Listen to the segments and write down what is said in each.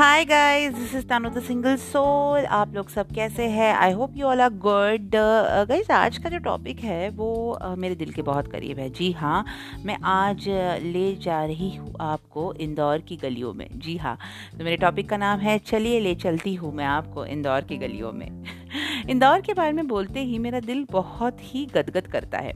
Hi guys this is Tanu the single soul आप लोग सब कैसे हैं? I hope you all are good guys आज का जो टॉपिक है वो uh, मेरे दिल के बहुत करीब है। जी हाँ मैं आज uh, ले जा रही हूँ आपको इंदौर की गलियों में। जी हाँ तो मेरे टॉपिक का नाम है चलिए ले चलती हूँ मैं आपको इंदौर की गलियों में। इंदौर के बारे में बोलते ही मेरा दिल बहुत ही गदगद करता है।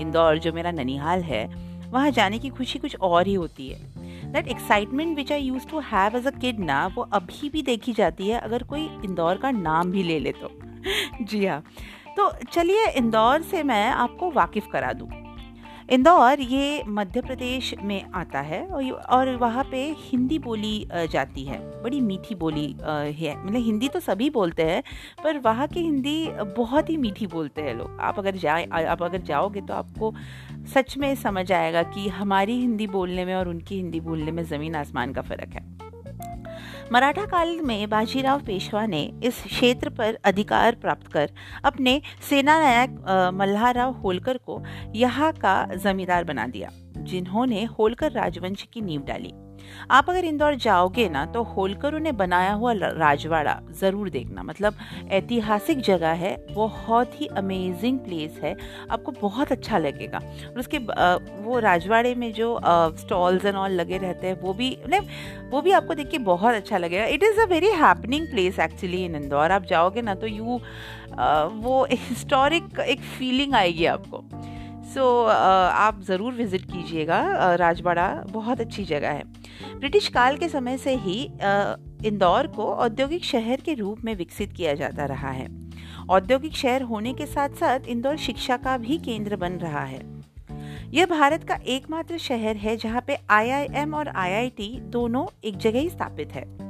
इंदौर जो मेरा ननिहाल है वहाँ जाने की खुशी कुछ और ही होती है। That excitement which I use to have as a kid ना, वो अभी भी देखी जाती है, अगर कोई इंदौर का नाम भी ले ले तो। जी हाँ। तो चलिए, इंदौर से मैं आपको वाकिफ़ करा दूँ। इंदौर ये मध्य प्रदेश में आता है और और वहाँ पे हिंदी बोली जाती है। बड़ी मीठी बोली है। मतलब हिंदी तो सभी बोलते हैं, पर वहाँ की हिंदी बहुत ही मीठी बोलते हैं लोग। आप अगर जाए आप अगर जाओगे तो आपको सच में समझ आएगा कि हमारी हिंदी बोलने में और उनकी हिंदी बोलने में ज़मीन आसमान का फ़र्क है। मराठा काल में बाजीराव पेशवा ने इस क्षेत्र पर अधिकार प्राप्त कर अपने सेना नायक मल्हाराव होलकर को यहाँ का जमींदार बना दिया, जिन्होंने होलकर राजवंश की नींव डाली। आप अगर इंदौर जाओगे ना तो होलकरों ने बनाया हुआ राजवाड़ा ज़रूर देखना। मतलब ऐतिहासिक जगह है, बहुत ही अमेजिंग प्लेस है, आपको बहुत अच्छा लगेगा। और उसके वो राजवाड़े में जो स्टॉल्स एंड ऑल लगे रहते हैं, वो भी मतलब वो भी आपको देख के बहुत अच्छा लगेगा। It is a very happening place actually in Indore. आप जाओगे ना तो यू वो हिस्टोरिक एक फीलिंग आएगी आपको। सो so, आप ज़रूर विज़िट कीजिएगा। राजवाड़ा बहुत अच्छी जगह है। ब्रिटिश काल के समय से ही इंदौर को औद्योगिक शहर के रूप में विकसित किया जाता रहा है। औद्योगिक शहर होने के साथ साथ इंदौर शिक्षा का भी केंद्र बन रहा है। यह भारत का एकमात्र शहर है जहाँ पे आईआईएम और आईआईटी दोनों एक जगह ही स्थापित है।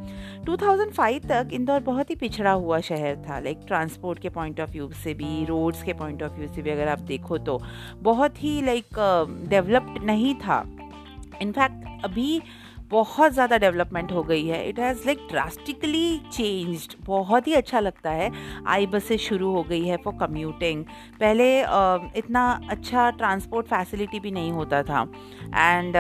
2005 तक इंदौर बहुत ही पिछड़ा हुआ शहर था। लाइक ट्रांसपोर्ट के पॉइंट ऑफ़ व्यू से भी रोड्स के पॉइंट ऑफ़ व्यू से भी अगर आप देखो तो बहुत ही लाइक डेवलप्ड नहीं था। इनफैक्ट अभी बहुत ज़्यादा डेवलपमेंट हो गई है। It has like drastically changed बहुत ही अच्छा लगता है। आई बसें शुरू हो गई है फॉर कम्यूटिंग पहले इतना अच्छा ट्रांसपोर्ट फैसिलिटी भी नहीं होता था। एंड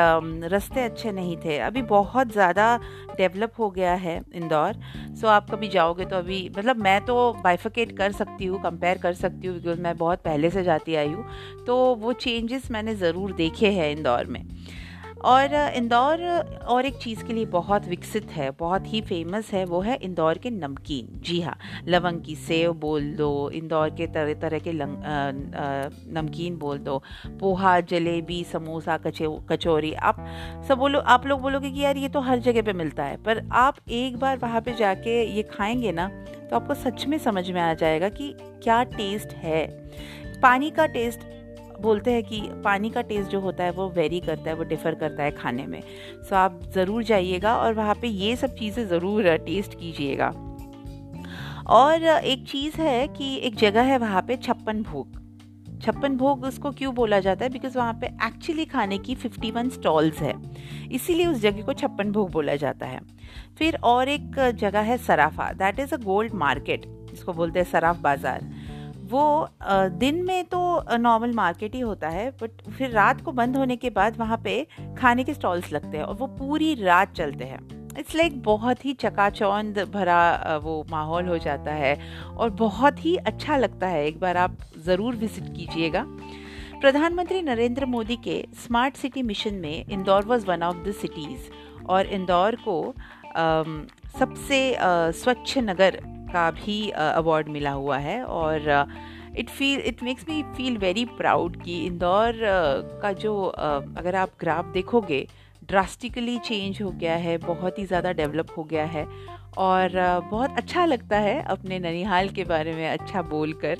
रास्ते अच्छे नहीं थे। अभी बहुत ज़्यादा डेवलप हो गया है इंदौर। सो so, आप कभी जाओगे तो अभी मतलब मैं तो बाइफिकेट कर सकती हूँ कंपेयर कर सकती हूँ बिकॉज़ मैं बहुत पहले से जाती आई हूँ। तो वो चेंजेस मैंने ज़रूर देखे हैं इंदौर में। और इंदौर, और एक चीज़ के लिए बहुत विकसित है, बहुत ही फ़ेमस है, वो है इंदौर के नमकीन। जी हाँ लवंग की सेव बोल दो, इंदौर के तरह तरह के लंग नमकीन बोल दो, पोहा, जलेबी, समोसा, कचे, कचौरी। आप सब बोलो, आप लोग बोलोगे कि यार ये तो हर जगह पे मिलता है, पर आप एक बार वहाँ पे जाके ये खाएँगे ना तो आपको सच में समझ में आ जाएगा कि क्या टेस्ट है। पानी का टेस्ट बोलते हैं कि पानी का टेस्ट जो होता है, वो वेरी करता है, वो डिफ़र करता है खाने में। सो आप ज़रूर जाइएगा और वहाँ पे ये सब चीज़ें ज़रूर टेस्ट कीजिएगा। और एक चीज़ है कि एक जगह है वहाँ पे छप्पन भोग। छप्पन भोग उसको क्यों बोला जाता है? बिकॉज़ वहाँ पे एक्चुअली खाने की 51 स्टॉल्स है। इसीलिए उस जगह को छप्पन भोग बोला जाता है। फिर और एक जगह है Sarafa. That is a gold market इसको बोलते हैं सराफ बाज़ार। वो दिन में तो नॉर्मल मार्केट ही होता है बट फिर रात को बंद होने के बाद वहाँ पे खाने के स्टॉल्स लगते हैं और वो पूरी रात चलते हैं। इट्स लाइक like बहुत ही चकाचौंध भरा वो माहौल हो जाता है और बहुत ही अच्छा लगता है। एक बार आप ज़रूर विज़िट कीजिएगा। प्रधानमंत्री नरेंद्र मोदी के स्मार्ट सिटी मिशन में Indore was one of the cities और इंदौर को सबसे स्वच्छ नगर का भी अवार्ड मिला हुआ है और it feel it makes me feel very proud कि इंदौर का जो अगर आप ग्राफ देखोगे ड्रास्टिकली चेंज हो गया है बहुत ही ज़्यादा डेवलप हो गया है और बहुत अच्छा लगता है अपने ननिहाल के बारे में अच्छा बोल कर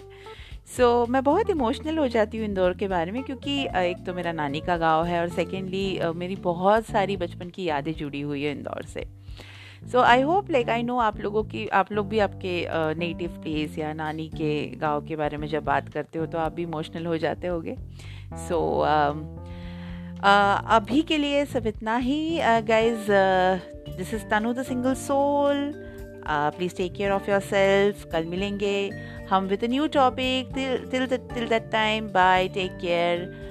सो so, मैं बहुत इमोशनल हो जाती हूँ इंदौर के बारे में क्योंकि एक तो मेरा नानी का गाँव है और सेकेंडली मेरी बहुत सारी बचपन की यादें जुड़ी हुई है इंदौर से। So I hope like I know आप लोगों की आप लोग भी आपके नेटिव प्लेस या नानी के गाँव के बारे में जब बात करते हो तो आप भी इमोशनल हो जाते होगे। सो so, uh, अभी के लिए सब इतना ही। Guys this is Tanu the single soul please take care of your self कल मिलेंगे हम with new topic till that time bye take care